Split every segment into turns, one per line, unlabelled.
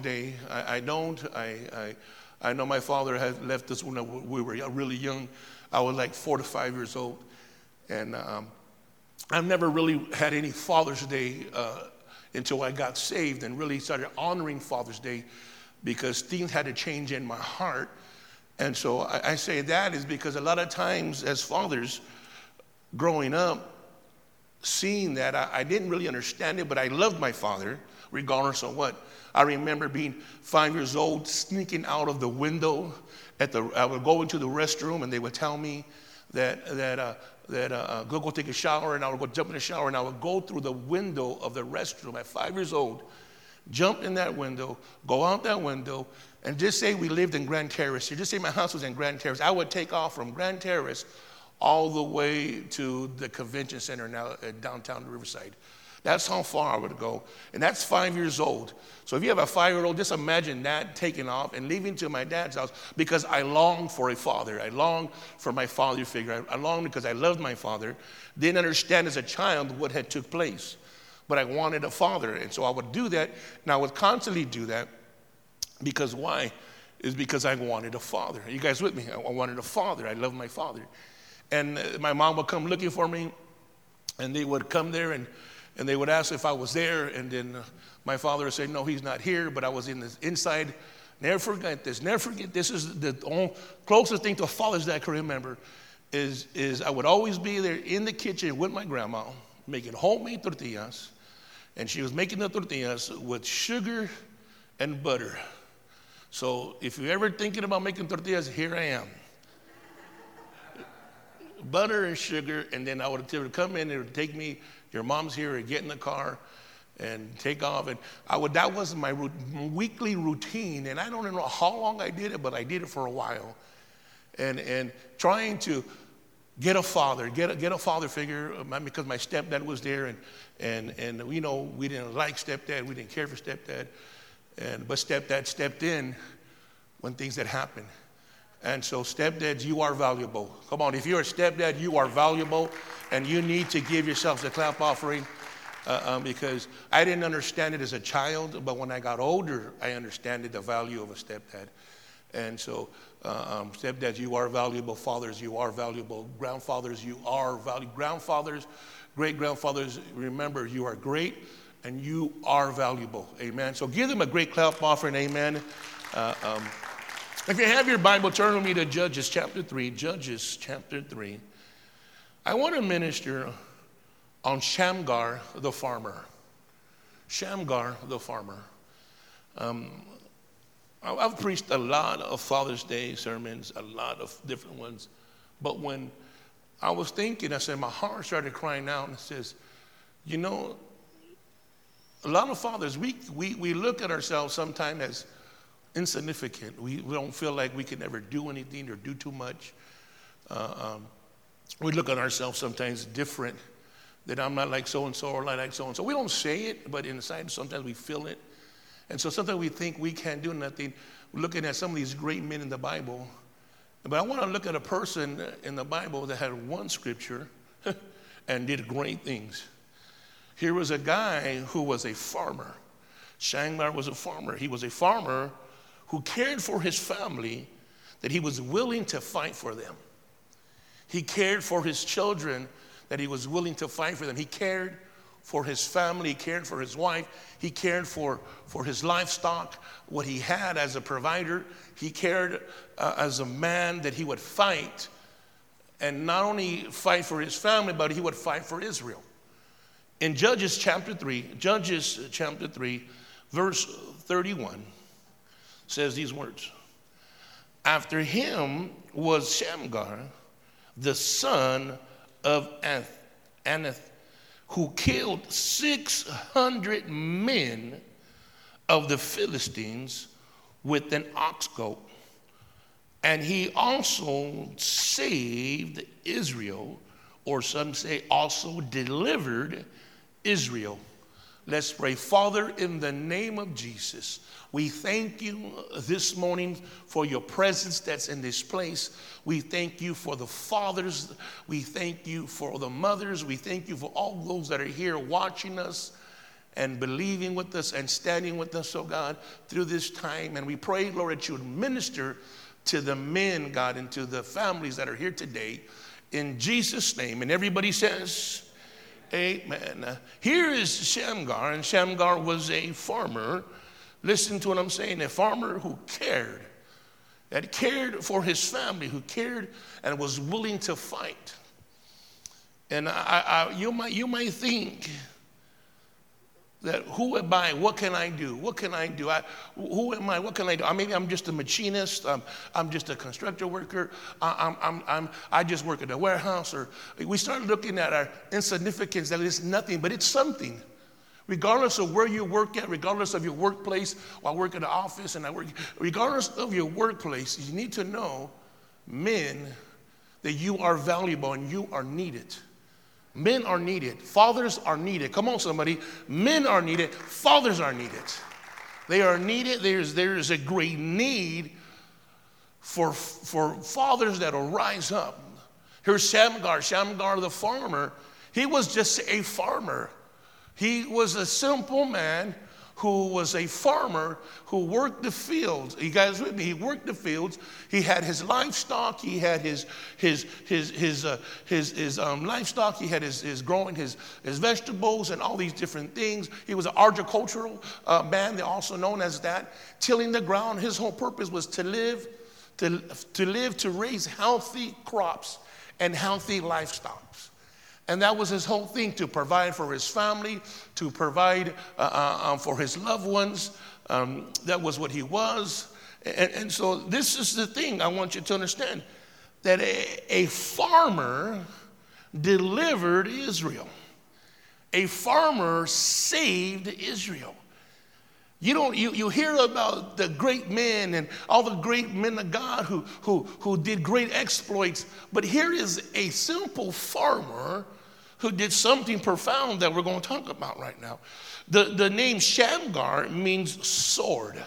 Day. I, I don't. I, I, I know my father had left us when we were really young. I was like four to five years old. And um, I've never really had any Father's Day uh, until I got saved and really started honoring Father's Day because things had to change in my heart. And so I, I say that is because a lot of times as fathers, growing up, seeing that, I, I didn't really understand it, but I loved my father regardless of what. I remember being five years old, sneaking out of the window at the. I would go into the restroom, and they would tell me that that uh, that uh, uh, go go take a shower, and I would go jump in the shower, and I would go through the window of the restroom at five years old, jump in that window, go out that window, and just say we lived in Grand Terrace. Here, just say my house was in Grand Terrace. I would take off from Grand Terrace all the way to the convention center now at downtown Riverside. That's how far I would go. And that's five years old. So if you have a five year old, just imagine that taking off and leaving to my dad's house because I long for a father. I long for my father figure. I, I long because I loved my father. Didn't understand as a child what had took place. But I wanted a father. And so I would do that. And I would constantly do that because why? Is because I wanted a father. Are you guys with me? I wanted a father. I love my father. And uh, my mom would come looking for me, and they would come there and and they would ask if I was there, and then uh, my father would say, No, he's not here, but I was in the inside. Never forget this. Never forget this is the only, closest thing to a father's that I can remember. Is, is I would always be there in the kitchen with my grandma making homemade tortillas, and she was making the tortillas with sugar and butter. So if you're ever thinking about making tortillas, here I am. butter and sugar, and then I would, would come in, and it would take me your mom's here, and get in the car and take off. And I would, that was my weekly routine. And I don't know how long I did it, but I did it for a while. And, and trying to get a father, get a, get a father figure, uh, because my stepdad was there. And, and, and, you know, we didn't like stepdad, we didn't care for stepdad. And, but stepdad stepped in when things had happened. And so, stepdads, you are valuable. Come on, if you're a stepdad, you are valuable, and you need to give yourselves a clap offering uh, um, because I didn't understand it as a child, but when I got older, I understood the value of a stepdad. And so, uh, um, stepdads, you are valuable. Fathers, you are valuable. Grandfathers, you are valuable. Grandfathers, great grandfathers, remember, you are great and you are valuable. Amen. So, give them a great clap offering. Amen. Uh, um, if you have your Bible, turn with me to Judges chapter 3. Judges chapter 3. I want to minister on Shamgar the farmer. Shamgar the farmer. Um, I've preached a lot of Father's Day sermons, a lot of different ones. But when I was thinking, I said, my heart started crying out and it says, you know, a lot of fathers, we, we, we look at ourselves sometimes as insignificant. We, we don't feel like we can ever do anything or do too much. Uh, um, we look at ourselves sometimes different, that I'm not like so and so or like so and so. We don't say it, but inside sometimes we feel it. And so sometimes we think we can't do nothing. We're looking at some of these great men in the Bible. But I want to look at a person in the Bible that had one scripture and did great things. Here was a guy who was a farmer. Shamgar was a farmer. He was a farmer who cared for his family that he was willing to fight for them. He cared for his children that he was willing to fight for them. He cared for his family, he cared for his wife, he cared for, for his livestock, what he had as a provider. He cared uh, as a man that he would fight and not only fight for his family, but he would fight for Israel. In Judges chapter 3, Judges chapter 3, verse 31 says these words After him was Shamgar, the son of Anath, who killed 600 men of the Philistines with an ox goad. And he also saved Israel, or some say also delivered Israel. Let's pray. Father, in the name of Jesus, we thank you this morning for your presence that's in this place. We thank you for the fathers. We thank you for the mothers. We thank you for all those that are here watching us. and believing with us and standing with us, oh God, through this time. And we pray, Lord, that you would minister to the men, God, and to the families that are here today in Jesus' name. And everybody says, Amen. Here is Shamgar, and Shamgar was a farmer. Listen to what I'm saying a farmer who cared, that cared for his family, who cared and was willing to fight. And I, I, you, might, you might think, that who am I? What can I do? What can I do? I, who am I? What can I do? I, maybe I'm just a machinist. Um, I'm just a constructor worker. I, I'm, I'm, I just work at a warehouse. Or we start looking at our insignificance that it's nothing, but it's something. Regardless of where you work at, regardless of your workplace, I work at the office and I work, regardless of your workplace, you need to know, men, that you are valuable and you are needed. Men are needed. Fathers are needed. Come on, somebody. Men are needed. Fathers are needed. They are needed. There's, there's a great need for, for fathers that will rise up. Here's Shamgar. Shamgar, the farmer, he was just a farmer. He was a simple man who was a farmer who worked the fields. You guys with me? He worked the fields. He had his livestock. He had his his his his uh, his, his um, livestock. He had his, his growing his his vegetables and all these different things. He was an agricultural uh, man. They're also known as that. Tilling the ground. His whole purpose was to live, to to live to raise healthy crops and healthy livestock. And that was his whole thing to provide for his family, to provide uh, uh, um, for his loved ones. Um, that was what he was. And, and, so, this is the thing I want you to understand that a, a farmer delivered Israel, a farmer saved Israel. You don't you, you hear about the great men and all the great men of God who, who, who did great exploits, but here is a simple farmer who did something profound that we're going to talk about right now. The, the name Shamgar means sword,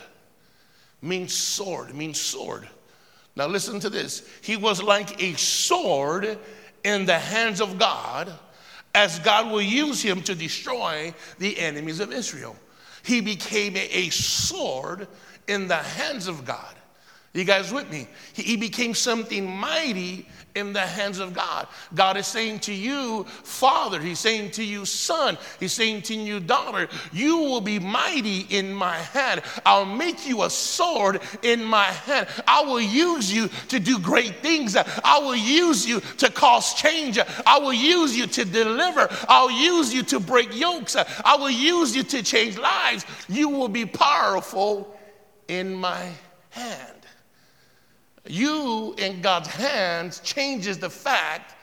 means sword, means sword. Now listen to this. He was like a sword in the hands of God as God will use him to destroy the enemies of Israel. He became a sword in the hands of God. You guys with me? He became something mighty in the hands of God. God is saying to you, Father, He's saying to you, Son, He's saying to you, Daughter, you will be mighty in my hand. I'll make you a sword in my hand. I will use you to do great things. I will use you to cause change. I will use you to deliver. I'll use you to break yokes. I will use you to change lives. You will be powerful in my hand. You in God's hands changes the fact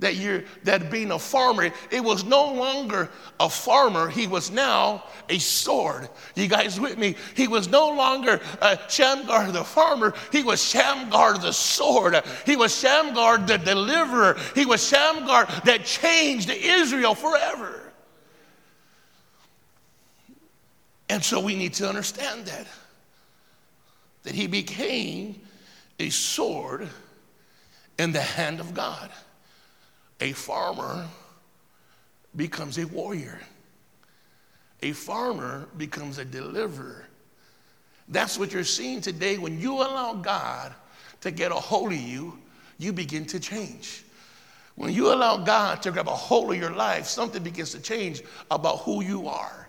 that you're that being a farmer, it was no longer a farmer, he was now a sword. You guys with me? He was no longer uh, Shamgar the farmer, he was Shamgar the sword. He was Shamgar the deliverer. He was Shamgar that changed Israel forever. And so we need to understand that. That he became a sword in the hand of God. A farmer becomes a warrior. A farmer becomes a deliverer. That's what you're seeing today. When you allow God to get a hold of you, you begin to change. When you allow God to grab a hold of your life, something begins to change about who you are.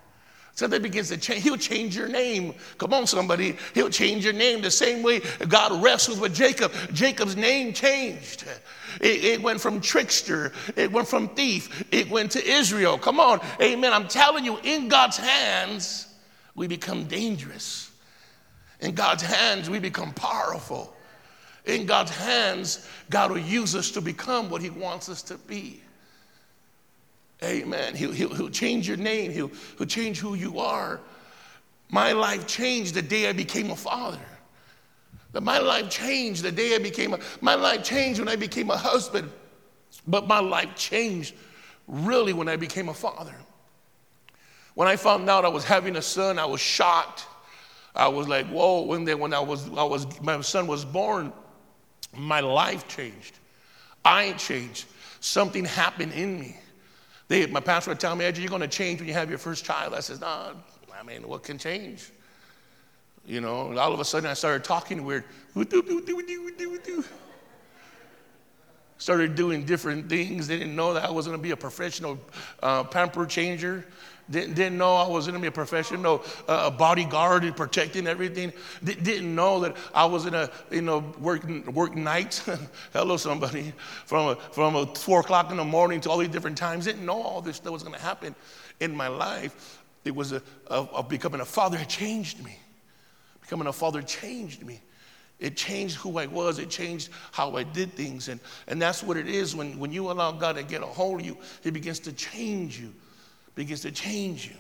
Something begins to change. He'll change your name. Come on, somebody. He'll change your name the same way God wrestled with Jacob. Jacob's name changed. It, it, went from trickster, it went from thief, it went to Israel. Come on. Amen. I'm telling you, in God's hands, we become dangerous. In God's hands, we become powerful. In God's hands, God will use us to become what He wants us to be. Amen. He'll, he'll, he'll change your name, he'll, he'll change who you are. My life changed the day I became a father. My life changed the day I became a, my life changed when I became a husband, but my life changed really when I became a father. When I found out I was having a son, I was shocked. I was like, whoa, when, they, when I was, I was, my son was born, my life changed. I changed. Something happened in me. They, my pastor would tell me, Edgy, you're going to change when you have your first child. I said, no, I mean, what can change? You know, and all of a sudden I started talking weird. Started doing different things. They didn't know that I was going to be a professional uh, pamper changer. Didn't, didn't know I was going to be a professional uh, bodyguard and protecting everything. D- didn't know that I was in a, you know, working, work nights. Hello, somebody. From, a, from a four o'clock in the morning to all these different times. Didn't know all this that was going to happen in my life. It was a, of becoming a father. It changed me. Becoming a father changed me. It changed who I was. It changed how I did things. And, and that's what it is when, when you allow God to get a hold of you, He begins to change you begins to change you,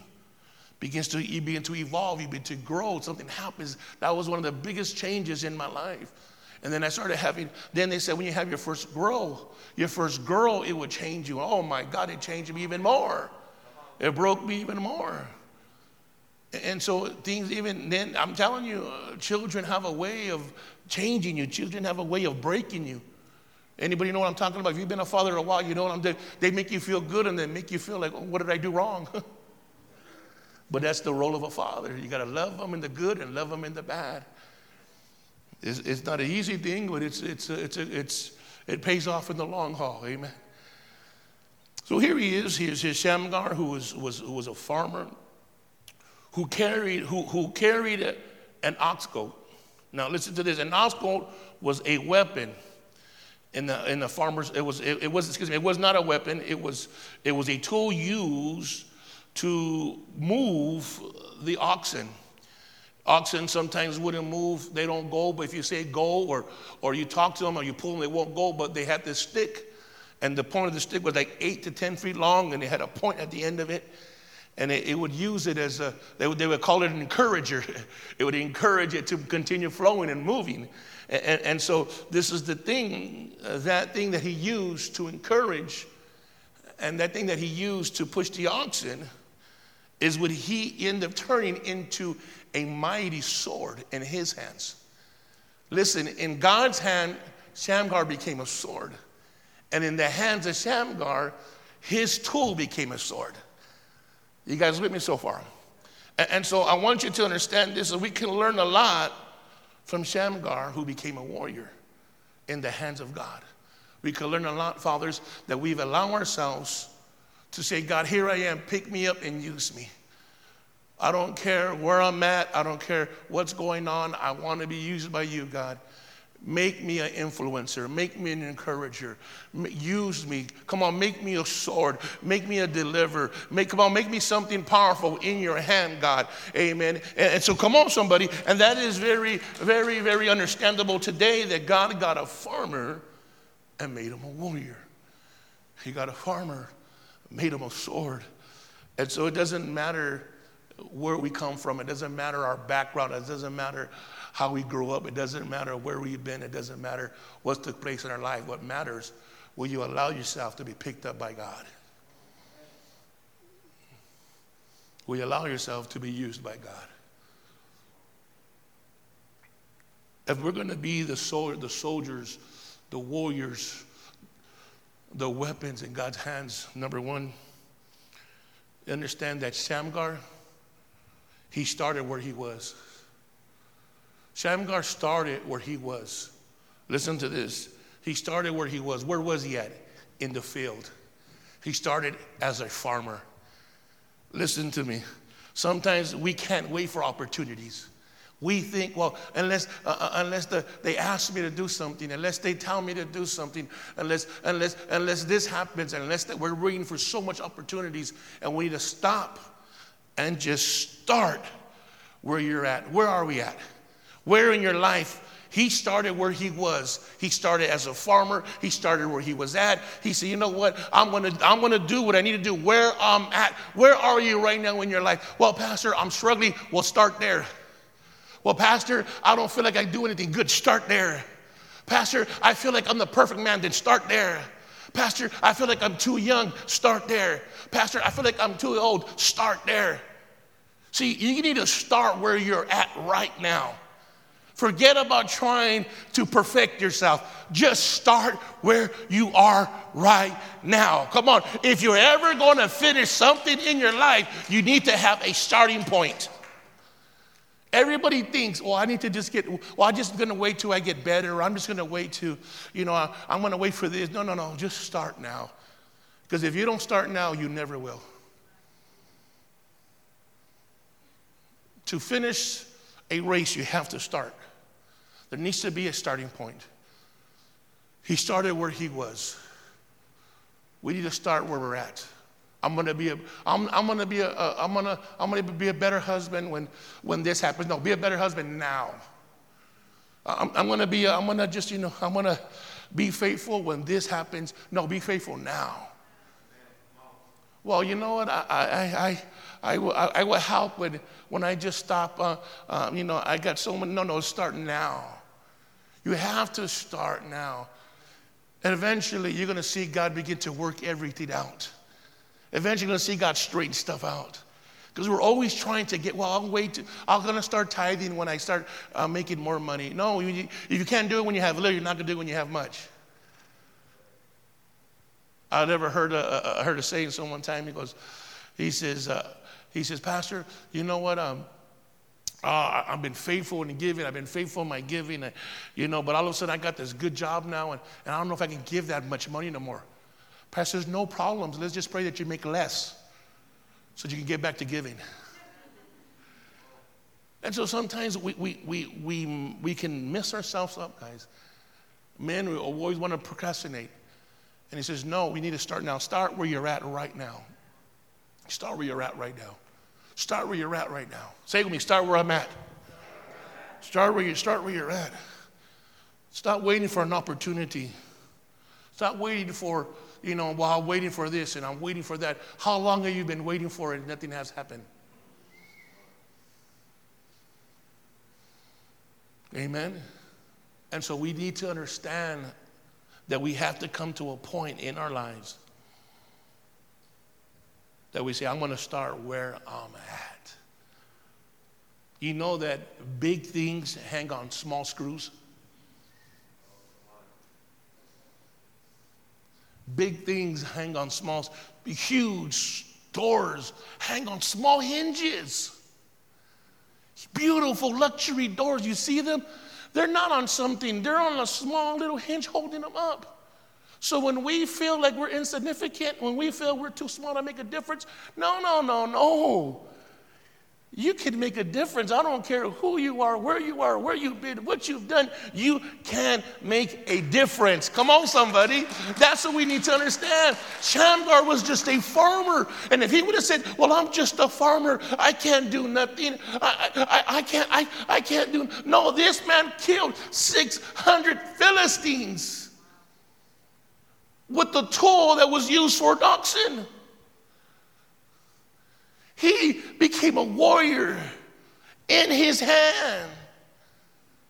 begins to, you begin to evolve, you begin to grow. Something happens. That was one of the biggest changes in my life. And then I started having, then they said, when you have your first girl, your first girl, it would change you. Oh my God, it changed me even more. It broke me even more. And so things, even then, I'm telling you, uh, children have a way of changing you. Children have a way of breaking you. Anybody know what I'm talking about? If you've been a father a while, you know what I'm doing. They make you feel good and they make you feel like, oh, what did I do wrong? but that's the role of a father. You got to love them in the good and love them in the bad. It's, it's not an easy thing, but it's, it's, uh, it's, uh, it's, it pays off in the long haul. Amen. So here he is. Here's his Shamgar, who was, was, who was a farmer, who carried, who, who carried a, an ox goad. Now listen to this. An ox goad was a weapon in the, in the farmers, it was, it, it, was, excuse me, it was not a weapon. It was, it was a tool used to move the oxen. Oxen sometimes wouldn't move, they don't go, but if you say go or, or you talk to them or you pull them, they won't go, but they had this stick. And the point of the stick was like eight to 10 feet long, and it had a point at the end of it. And it, it would use it as a, they would, they would call it an encourager. it would encourage it to continue flowing and moving. And, and so this is the thing, uh, that thing that he used to encourage, and that thing that he used to push the oxen is what he ended up turning into a mighty sword in his hands. Listen, in God's hand, Shamgar became a sword. And in the hands of Shamgar, his tool became a sword. You guys with me so far? And, and so I want you to understand this, so we can learn a lot from Shamgar, who became a warrior in the hands of God. We can learn a lot, fathers, that we've allowed ourselves to say, God, here I am, pick me up and use me. I don't care where I'm at, I don't care what's going on, I want to be used by you, God. Make me an influencer. Make me an encourager. Use me. Come on, make me a sword. Make me a deliverer. Make, come on, make me something powerful in your hand, God. Amen. And, and so, come on, somebody. And that is very, very, very understandable today that God got a farmer and made him a warrior. He got a farmer, made him a sword. And so, it doesn't matter where we come from, it doesn't matter our background, it doesn't matter how we grew up. It doesn't matter where we've been. It doesn't matter what took place in our life. What matters, will you allow yourself to be picked up by God? Will you allow yourself to be used by God? If we're going to be the, sol- the soldiers, the warriors, the weapons in God's hands, number one, understand that Shamgar, he started where he was. Shamgar started where he was. Listen to this. He started where he was. Where was he at? In the field. He started as a farmer. Listen to me. Sometimes we can't wait for opportunities. We think, well, unless, uh, uh unless the, they ask me to do something, unless they tell me to do something, unless, unless, unless this happens, unless that we're waiting for so much opportunities, and we need to stop and just start where you're at. Where are we at? Where in your life he started where he was. He started as a farmer. He started where he was at. He said, "You know what? I'm gonna I'm gonna do what I need to do. Where I'm at. Where are you right now in your life? Well, Pastor, I'm struggling. Well, start there. Well, Pastor, I don't feel like I do anything good. Start there. Pastor, I feel like I'm the perfect man. Then start there. Pastor, I feel like I'm too young. Start there. Pastor, I feel like I'm too old. Start there. See, you need to start where you're at right now. Forget about trying to perfect yourself. Just start where you are right now. Come on. If you're ever going to finish something in your life, you need to have a starting point. Everybody thinks, well, I need to just get, well, I'm just going to wait till I get better, I'm just going to wait to, you know, I, I'm going to wait for this. No, no, no. Just start now. Because if you don't start now, you never will. To finish a race, you have to start. There needs to be a starting point. He started where he was. We need to start where we're at. I'm gonna be a, I'm, I'm gonna be a, a, I'm gonna, I'm gonna be a better husband when, when this happens. No, be a better husband now. I'm, I'm gonna be, I'm gonna just, you know, I'm gonna be faithful when this happens. No, be faithful now. Well, you know what? I, I, I, I, will, I will help when, when I just stop. Uh, uh, you know, I got so many. No, no, start now. You have to start now. And eventually, you're going to see God begin to work everything out. Eventually, you're going to see God straighten stuff out. Because we're always trying to get, well, I'll wait. To, I'm going to start tithing when I start uh, making more money. No, if you can't do it when you have little, you're not going to do it when you have much. I never heard a, heard a saying so one time. He goes, he says, uh, he says, Pastor, you know what? Um, uh, I've been faithful in giving. I've been faithful in my giving. You know, but all of a sudden I got this good job now, and, and I don't know if I can give that much money no more. Pastor, there's no problems. Let's just pray that you make less so you can get back to giving. And so sometimes we, we, we, we, we can mess ourselves up, guys. Men we always want to procrastinate. And he says, No, we need to start now. Start where you're at right now. Start where you're at right now. Start where you're at right now. Say with me, start where I'm at. Start where you start where you're at. Stop waiting for an opportunity. Stop waiting for, you know, while I'm waiting for this and I'm waiting for that. How long have you been waiting for it and nothing has happened? Amen. And so we need to understand that we have to come to a point in our lives that we say, I'm going to start where I'm at. You know that big things hang on small screws? Big things hang on small, huge doors hang on small hinges. Beautiful luxury doors, you see them? They're not on something, they're on a small little hinge holding them up. So when we feel like we're insignificant, when we feel we're too small to make a difference, no, no, no, no. You can make a difference. I don't care who you are, where you are, where you've been, what you've done. You can make a difference. Come on, somebody. That's what we need to understand. Shamgar was just a farmer. And if he would have said, Well, I'm just a farmer, I can't do nothing. I, I, I can't, I, I can't do. No, this man killed 600 Philistines with the tool that was used for oxen. He became a warrior in his hand.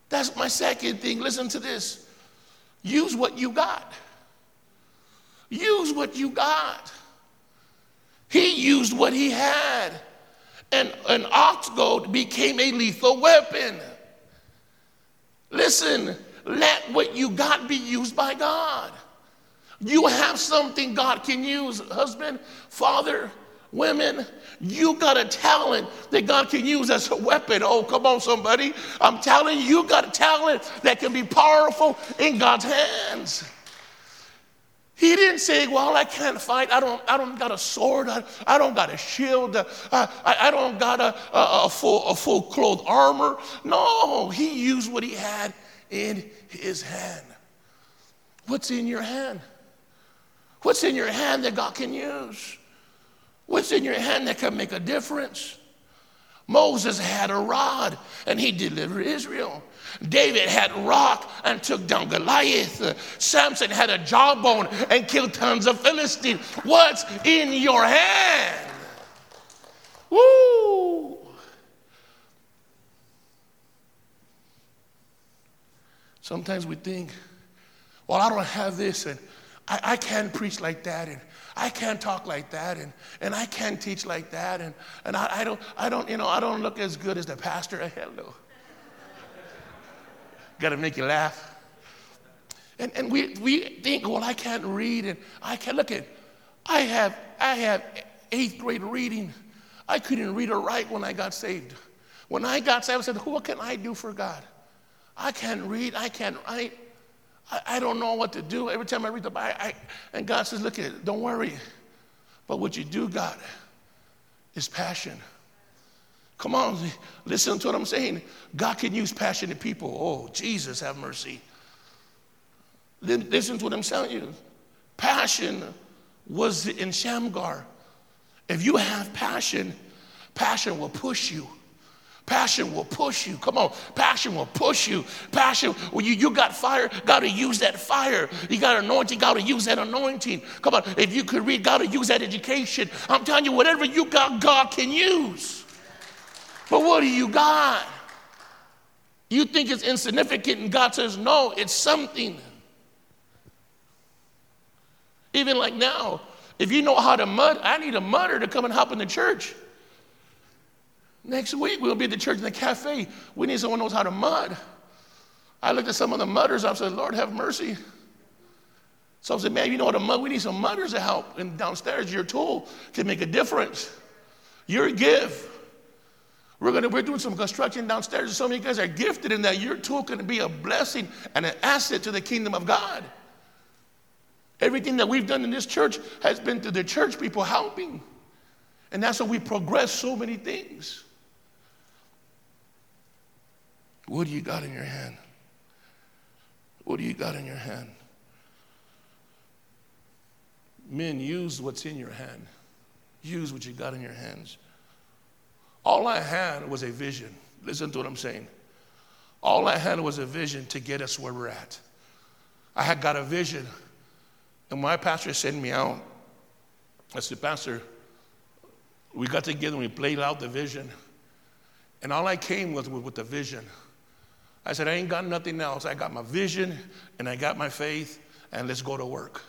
That's my second thing. Listen to this. Use what you got. Use what you got. He used what he had. And an ox goad became a lethal weapon. Listen, let what you got be used by God. You have something God can use, husband, father, women. You got a talent that God can use as a weapon. Oh, come on, somebody. I'm telling you, you got a talent that can be powerful in God's hands. He didn't say, Well, I can't fight. I don't, I don't got a sword. I, I don't got a shield. I, I, don't got a, a, a, full, a full clothed armor. No, he used what he had in his hand. What's in your hand? What's in your hand that God can use? What's in your hand that can make a difference? Moses had a rod and he delivered Israel. David had a rock and took down Goliath. Samson had a jawbone and killed tons of Philistines. What's in your hand? Woo! Sometimes we think, well, I don't have this and I, I can't preach like that, and I can't talk like that, and, and I can't teach like that, and, and I, I, don't, I don't, you know, I don't look as good as the pastor. Hello. got to make you laugh. And, and we, we think, well, I can't read and I can't look at I have I have eighth grade reading. I couldn't read or write when I got saved. When I got saved, I said, What can I do for God? I can't read, I can't write. I, I don't know what to do. Every time I read the Bible, I, and God says, Look at it, don't worry. But what you do, God, is passion. Come on, listen to what I'm saying. God can use passionate people. Oh, Jesus, have mercy. Listen to what I'm telling you. Passion was in Shamgar. If you have passion, passion will push you. Passion will push you. Come on. Passion will push you. Passion, when you, you got fire, got to use that fire. You got anointing, got to use that anointing. Come on. If you could read, got to use that education. I'm telling you, whatever you got, God can use. But what do you got? You think it's insignificant, and God says, no, it's something. Even like now, if you know how to mud, I need a mudder to come and help in the church. Next week, we'll be at the church in the cafe. We need someone who knows how to mud. I looked at some of the mudders. I said, Lord, have mercy. So I said, man, you know what a mud? We need some mudders to help. And downstairs, your tool can make a difference. Your gift. We're gonna we're doing some construction downstairs. Some of you guys are gifted in that your tool can be a blessing and an asset to the kingdom of God. Everything that we've done in this church has been to the church people helping. And that's how we progress so many things. What do you got in your hand? What do you got in your hand? Men, use what's in your hand. Use what you got in your hands. All I had was a vision. Listen to what I'm saying. All I had was a vision to get us where we're at. I had got a vision and my pastor sent me out. I said, Pastor, we got together and we played out the vision. And all I came with was with, the vision. I said, I ain't got nothing else. I got my vision and I got my faith, and let's go to work.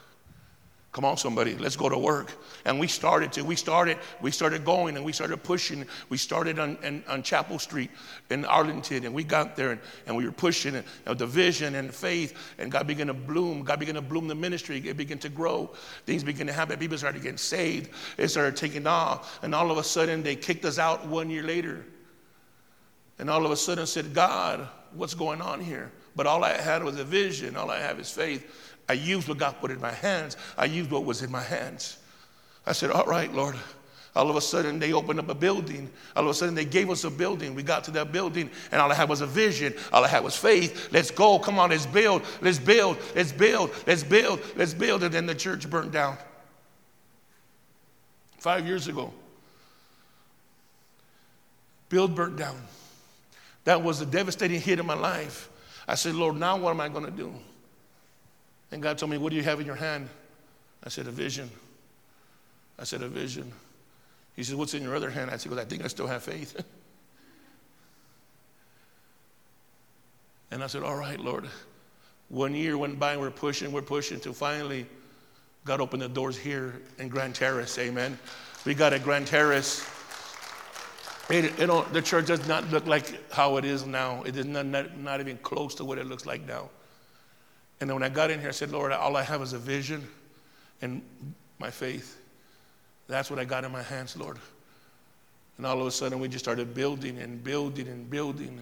Come on, somebody, let's go to work. And we started to, we started, we started going and we started pushing. We started on, on, on Chapel Street in Arlington and we got there and, and we were pushing and, you the vision and faith and God began to bloom. God began to bloom the ministry. It began to grow. Things began to happen. People started getting saved. It started taking off. And all of a sudden they kicked us out one year later. And all of a sudden said, God, what's going on here? But all I had was a vision. All I have is faith. I used what God put in my hands. I used what was in my hands. I said, All right, Lord. All of a sudden, they opened up a building. All of a sudden, they gave us a building. We got to that building, and all I had was a vision. All I had was faith. Let's go. Come on, let's build. Let's build. Let's build. Let's build. Let's build. And then the church burned down. Five years ago, build burnt down. That was a devastating hit in my life. I said, Lord, now what am I going to do? And God told me, What do you have in your hand? I said, A vision. I said, A vision. He said, What's in your other hand? I said, Well, I think I still have faith. and I said, All right, Lord. One year went by, we're pushing, we're pushing, until finally God opened the doors here in Grand Terrace. Amen. We got a Grand Terrace. It, it the church does not look like how it is now. It is not, not, not even close to what it looks like now. And then when I got in here, I said, Lord, all I have is a vision and my faith. That's what I got in my hands, Lord. And all of a sudden, we just started building and building and building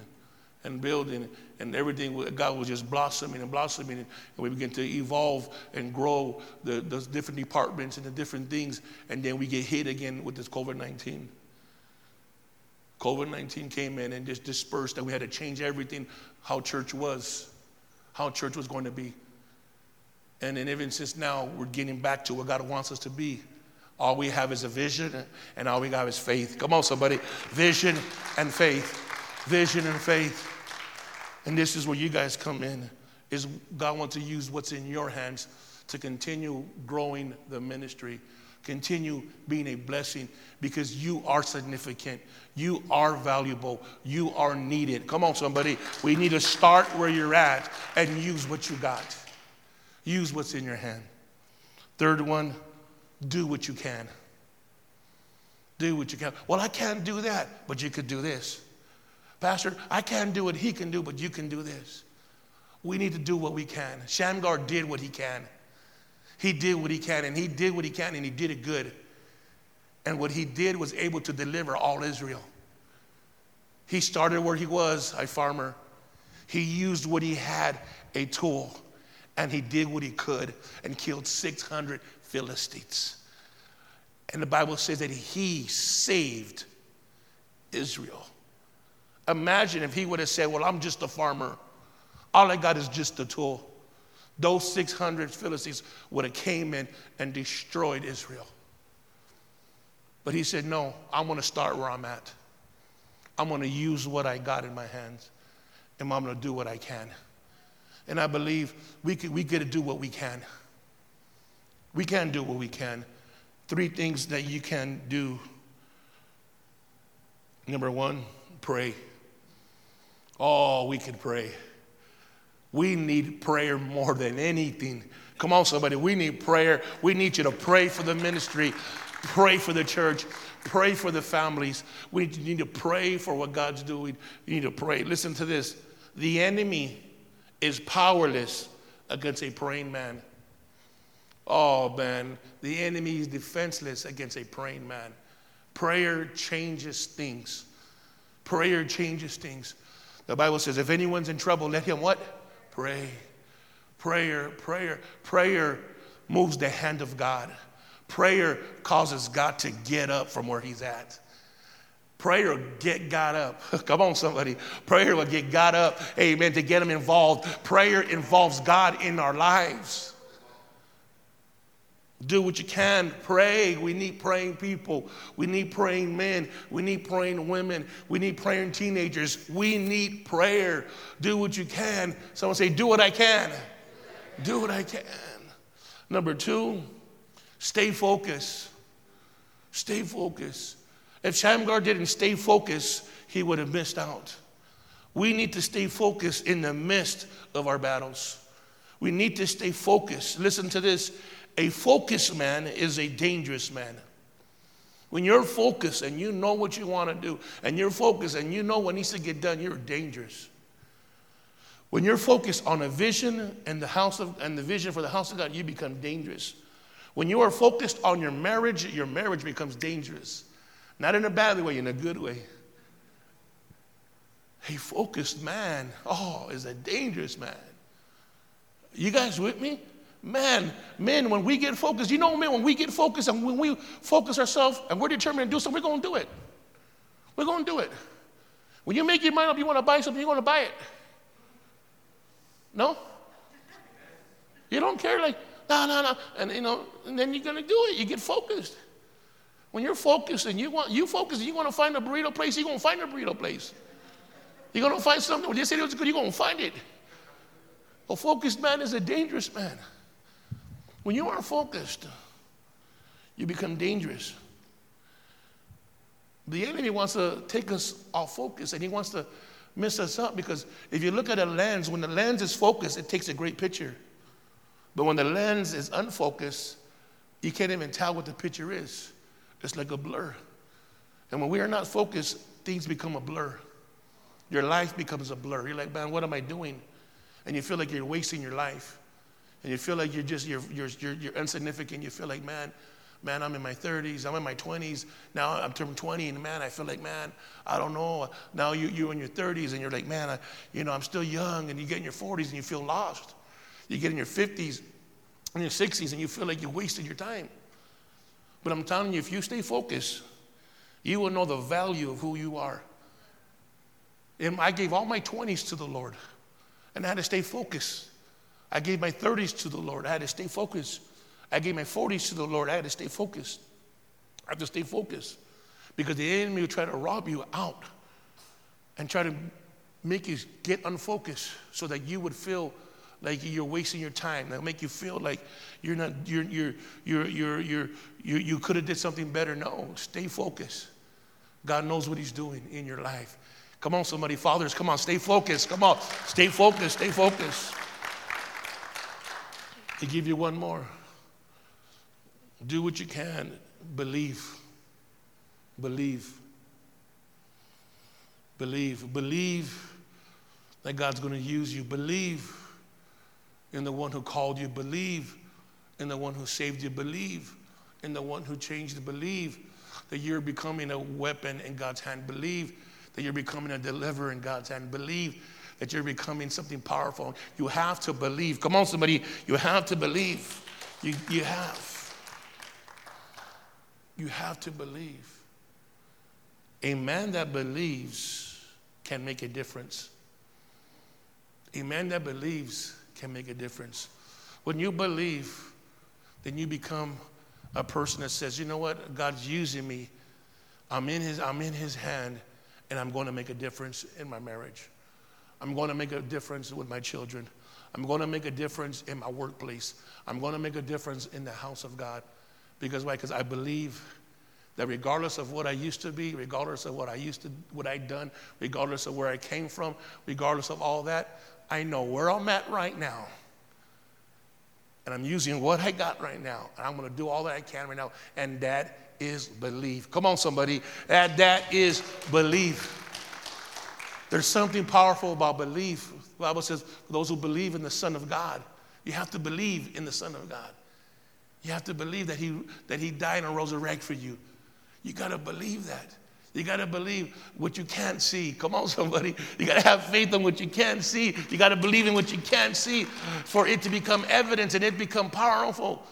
and building, and everything, God was just blossoming and blossoming. And we began to evolve and grow the, those different departments and the different things. And then we get hit again with this COVID 19. COVID 19 came in and just dispersed, and we had to change everything how church was how church was going to be. And then even since now, we're getting back to what God wants us to be. All we have is a vision, and all we have is faith. Come on, somebody. Vision and faith. Vision and faith. And this is where you guys come in. Is God wants to use what's in your hands to continue growing the ministry, continue being a blessing because you are significant. You are valuable. You are needed. Come on, somebody. We need to start where you're at and use what you got. Use what's in your hand. Third one, do what you can. Do what you can. Well, I can't do that, but you could do this. Pastor, I can't do what he can do, but you can do this. We need to do what we can. Shamgar did what he can. He did what he can, and he did what he can, and he did it good. And what he did was able to deliver all Israel. He started where he was, a farmer. He used what he had, a tool, and he did what he could and killed 600 Philistines. And the Bible says that he saved Israel. Imagine if he would have said, Well, I'm just a farmer. All I got is just a tool. Those 600 Philistines would have came in and destroyed Israel. But he said, No, I'm going to start where I'm at. I'm going to use what I got in my hands, and I'm going to do what I can. And I believe we, could, we get to do what we can. We can do what we can. Three things that you can do. Number one, pray. Oh, we can pray. We need prayer more than anything. Come on, somebody. We need prayer. We need you to pray for the ministry, pray for the church, pray for the families. We need to pray for what God's doing. You need to pray. Listen to this the enemy is powerless against a praying man. Oh, man, the enemy is defenseless against a praying man. Prayer changes things. Prayer changes things. The Bible says, if anyone's in trouble, let him what? Pray. Prayer, prayer, prayer moves the hand of God. Prayer causes God to get up from where he's at. Prayer will get God up. Come on, somebody. Prayer will get God up. Amen. To get him involved. Prayer involves God in our lives. Do what you can. Pray. We need praying people. We need praying men. We need praying women. We need praying teenagers. We need prayer. Do what you can. Someone say, Do what I can. Do what I can. Number two, stay focused. Stay focused. If Shamgar didn't stay focused, he would have missed out. We need to stay focused in the midst of our battles. We need to stay focused. Listen to this a focused man is a dangerous man. When you're focused and you know what you want to do, and you're focused and you know what needs to get done, you're dangerous. When you're focused on a vision and the house of and the vision for the house of God, you become dangerous. When you are focused on your marriage, your marriage becomes dangerous. Not in a bad way, in a good way. A focused man, oh, is a dangerous man. You guys with me? Man, men, when we get focused, you know, men, when we get focused and when we focus ourselves and we're determined to do something, we're going to do it. We're going to do it. When you make your mind up, you want to buy something, you're going to buy it. No? You don't care, like, no, no, no. And, you know, and then you're going to do it. You get focused. When you're focused and you want, you focus and you want to find a burrito place, you're going to find a burrito place. You're going to find something. When they say it was good, you're going to find it. A focused man is a dangerous man. When you aren't focused, you become dangerous. The enemy wants to take us off focus and he wants to mess us up because if you look at a lens, when the lens is focused, it takes a great picture. But when the lens is unfocused, you can't even tell what the picture is. It's like a blur. And when we are not focused, things become a blur. Your life becomes a blur. You're like, man, what am I doing? And you feel like you're wasting your life and you feel like you're just you're, you're, you're, you're insignificant. You feel like man man i'm in my 30s i'm in my 20s now i'm turning 20 and man i feel like man i don't know. Now you, you're in your 30s and you're like man I, you know i'm still young. And you get in your 40s and you feel lost. You get in your 50s and your 60s and you feel like you wasted your time. But i'm telling you if you stay focused you will know the value of who you are. And i gave all my 20s to the lord. And i had to stay focused I gave my 30s to the Lord. I had to stay focused. I gave my 40s to the Lord. I had to stay focused. I have to stay focused because the enemy will try to rob you out and try to make you get unfocused so that you would feel like you're wasting your time. They'll make you feel like you're not, you're, you're, you're, you're, you're, you you could have did something better. No, stay focused. God knows what he's doing in your life. Come on, somebody, fathers, come on, stay focused. Come on, stay focused, stay focused. To give you one more. Do what you can. Believe. Believe. Believe. Believe that God's going to use you. Believe in the one who called you. Believe in the one who saved you. Believe in the one who changed you. Believe that you're becoming a weapon in God's hand. Believe that you're becoming a deliverer in God's hand. Believe that you're becoming something powerful. You have to believe. Come on, somebody. You have to believe. You, you have. You have to believe. A man that believes can make a difference. A man that believes can make a difference. When you believe, then you become a person that says, you know what, God's using me. I'm in his, I'm in his hand, and I'm going to make a difference in my marriage. I'm going to make a difference with my children. I'm going to make a difference in my workplace. I'm going to make a difference in the house of God. Because why? Because I believe that regardless of what I used to be, regardless of what I used to, what I'd done, regardless of where I came from, regardless of all that, I know where I'm at right now. And I'm using what I got right now. And I'm going to do all that I can right now. And that is belief. Come on, somebody. And that is belief. There's something powerful about belief. The Bible says, for those who believe in the Son of God, you have to believe in the Son of God. You have to believe that He, that he died and rose a rag for you. You got to believe that. You got to believe what you can't see. Come on, somebody. You got to have faith in what you can't see. You got to believe in what you can't see for it to become evidence and it become powerful.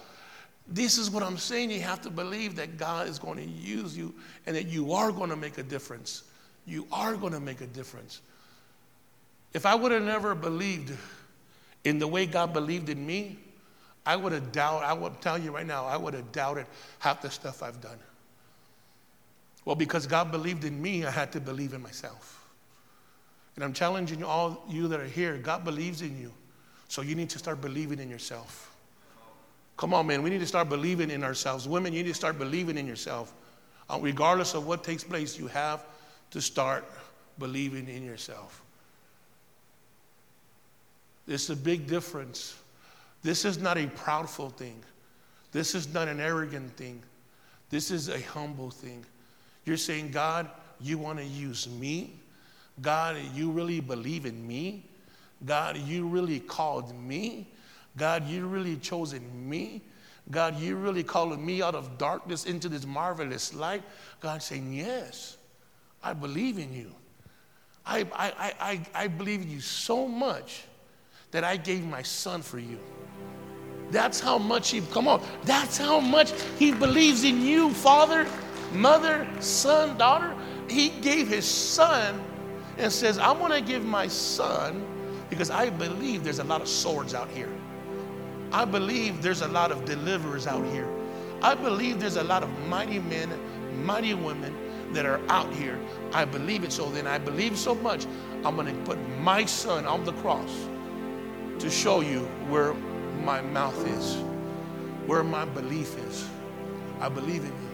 This is what I'm saying. You have to believe that God is going to use you and that you are going to make a difference. You are going to make a difference. If I would have never believed in the way God believed in me, I would have doubted, I would tell you right now, I would have doubted half the stuff I've done. Well, because God believed in me, I had to believe in myself. And I'm challenging all you that are here God believes in you. So you need to start believing in yourself. Come on, man. We need to start believing in ourselves. Women, you need to start believing in yourself. Uh, regardless of what takes place, you have to start believing in yourself. It's a big difference. This is not a proudful thing. This is not an arrogant thing. This is a humble thing. You're saying, God, you want to use me? God, you really believe in me? God, you really called me? God, you really chosen me? God, you really calling me out of darkness into this marvelous light? God saying, Yes, I believe in you. I, I, I, I believe in you so much that I gave my son for you. That's how much he, come on, that's how much he believes in you, Father mother, son, daughter. He gave his son and says, I want to give my son because I believe there's a lot of swords out here. I believe there's a lot of deliverers out here. I believe there's a lot of mighty men, mighty women that are out here. I believe it. So then I believe so much, I'm going to put my son on the cross to show you where my mouth is, where my belief is. I believe in you.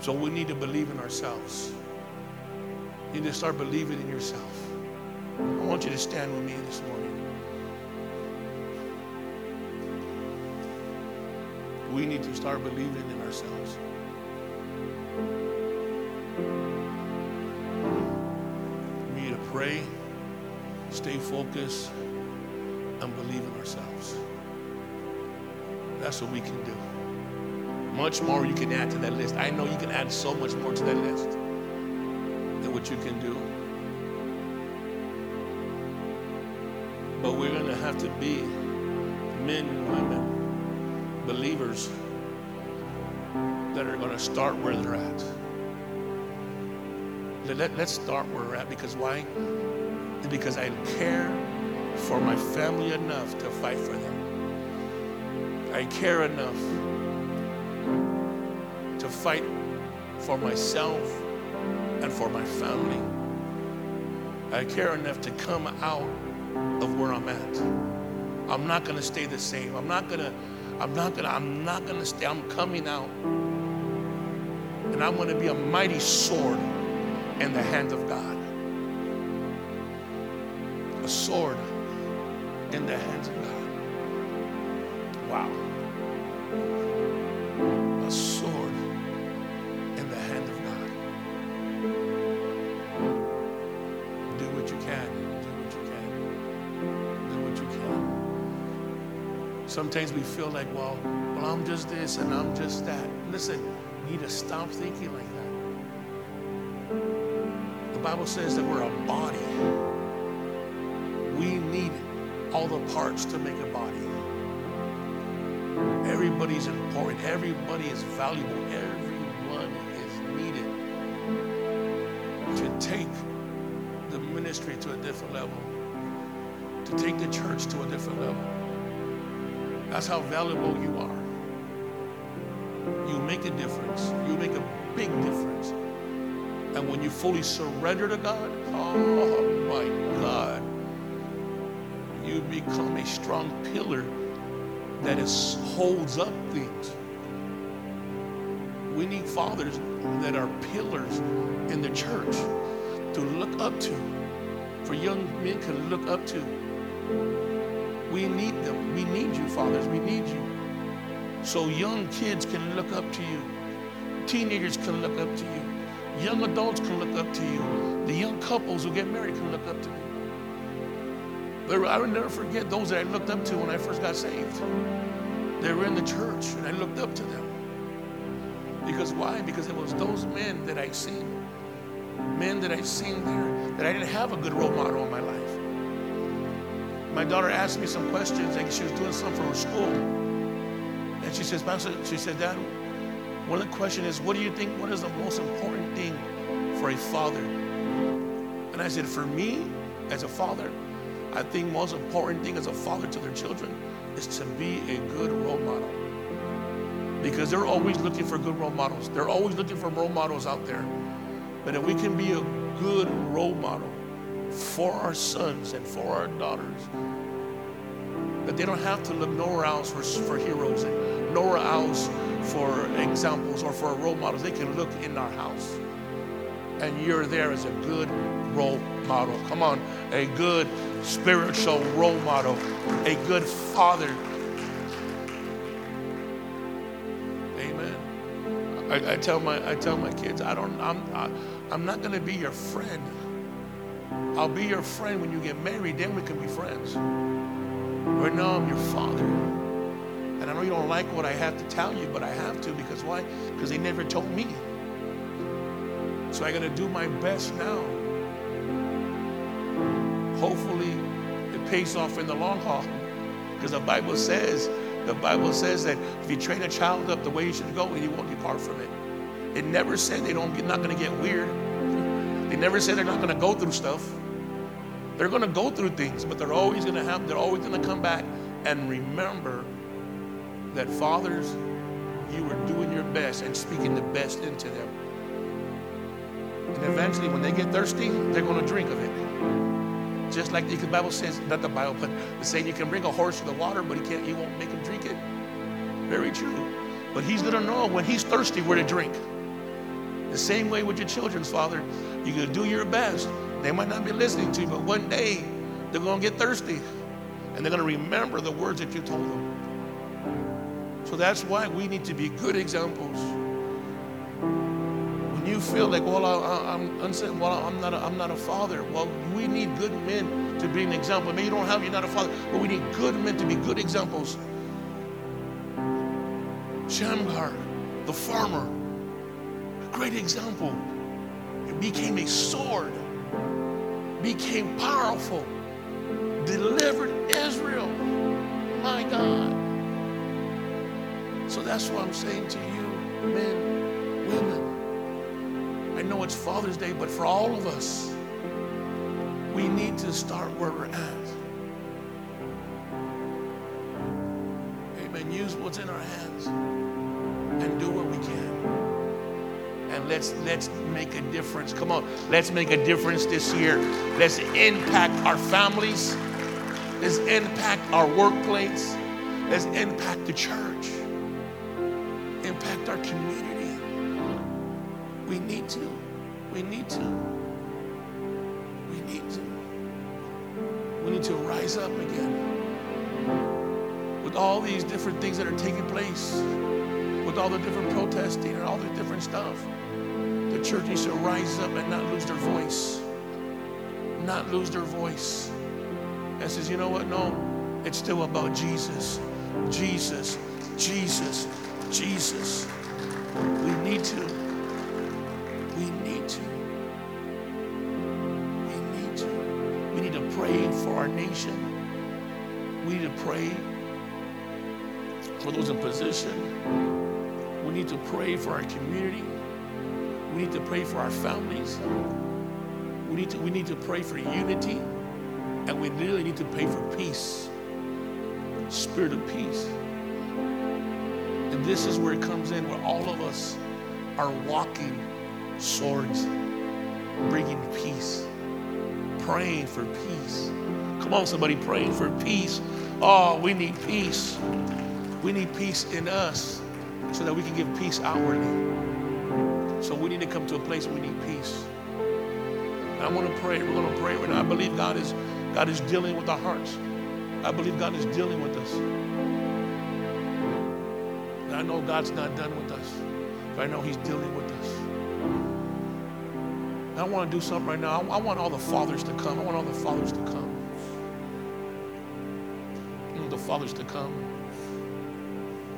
So we need to believe in ourselves. You need to start believing in yourself. I want you to stand with me this morning. We need to start believing in ourselves. Pray, stay focused, and believe in ourselves. That's what we can do. Much more you can add to that list. I know you can add so much more to that list than what you can do. But we're going to have to be men and women, believers that are going to start where they're at. Let, us start where we're at because why? Because I care for my family enough to fight for them. I care enough to fight for myself and for my family. I care enough to come out of where I'm at. I'm not going to stay the same. I'm not going to I'm not going to I'm not going to stay. I'm coming out. And I'm going to be a mighty sword in the hand of God. A sword in the hands of God. Wow. A sword in the hand of God. Do what you can. Do what you can. Do what you can. Sometimes we feel like, well, well, I'm just this and I'm just that. Listen, you need to stop thinking like that. Bible says that we're a body. We need all the parts to make a body. Everybody's important. Everybody is valuable. Everyone is needed to take the ministry to a different level, to take the church to a different level. That's how valuable you are. You make a difference. You make a big difference. And when you fully surrender to God, oh my God, you become a strong pillar that is, holds up things. We need fathers that are pillars in the church to look up to, for young men to look up to. We need them. We need you, fathers. We need you. So young kids can look up to you. Teenagers can look up to you. Young adults can look up to you. The young couples who get married can look up to you. I will never forget those that I looked up to when I first got saved. They were in the church, and I looked up to them. Because why? Because it was those men that I seen, men that I seen there, that I didn't have a good role model in my life. My daughter asked me some questions, and she was doing something for her school. And she says, she said, Dad, one of the questions is, what do you think, what is the most important thing for a father? And I said, for me, as a father, I think most important thing as a father to their children is to be a good role model. Because they're always looking for good role models. They're always looking for role models out there. But if we can be a good role model for our sons and for our daughters, that they don't have to look nowhere else for, for heroes nowhere else for examples or for role models. They can look in our house. And you're there as a good role model. Come on, a good spiritual role model, a good father. Amen. I, I tell my I tell my kids, I don't I'm I, I'm not gonna be your friend. I'll be your friend when you get married, then we can be friends. Right now I'm your father. And I know you don't like what I have to tell you, but I have to because why? Because they never told me. So I gotta do my best now hopefully it pays off in the long haul. Because the Bible says, the Bible says that if you train a child up the way he should go, he won't depart from it. It never said they don't get, not going to get weird. They never said they're not going to go through stuff. They're going to go through things, but they're always going to have. They're always going to come back and remember that fathers, you were doing your best and speaking the best into them. And eventually, when they get thirsty, they're going to drink of it. Just like the Bible says, not the Bible, but the saying you can bring a horse to the water, but he can't, he won't make him drink it. Very true. But he's gonna know when he's thirsty where to drink. The same way with your children's father, you're gonna do your best. They might not be listening to you, but one day they're gonna get thirsty and they're gonna remember the words that you told them. So that's why we need to be good examples When you feel like, well, I, am unsaid, well, I'm not, a, I'm not a father. Well, we need good men to be an example. Maybe you don't have, you're not a father, but we need good men to be good examples. Shamgar, the farmer, a great example. It became a sword, became powerful, delivered Israel. My God. So that's what I'm saying to you, men, women. I know it's Father's Day, but for all of us, we need to start where we're at. Amen. Use what's in our hands and do what we can. And let's let's make a difference. Come on, let's make a difference this year. Let's impact our families. Let's impact our workplace. Let's impact the church. Need to. We need to. We need to. We need to rise up again. With all these different things that are taking place, with all the different protesting and all the different stuff, the church needs to rise up and not lose their voice. Not lose their voice. And says, you know what? No, it's still about Jesus. Jesus, Jesus, Jesus. We need to. We need to. We need to. We need to pray for our nation. We need to pray for those in position. We need to pray for our community. We need to pray for our families. We need to, we need to pray for unity. And we really need to pray for peace. Spirit of peace. And this is where it comes in, where all of us are walking swords, bringing peace, praying for peace. Come on, somebody praying for peace. Oh, we need peace. We need peace in us so that we can give peace outwardly. So we need to come to a place where we need peace. I want to pray. We're going to pray right now. I believe God is God is dealing with our hearts. I believe God is dealing with us. And I know God's not done with us, but I know He's dealing with. And I want to do something right now. I, I want all the fathers to come. I want all the fathers to come. The fathers to come.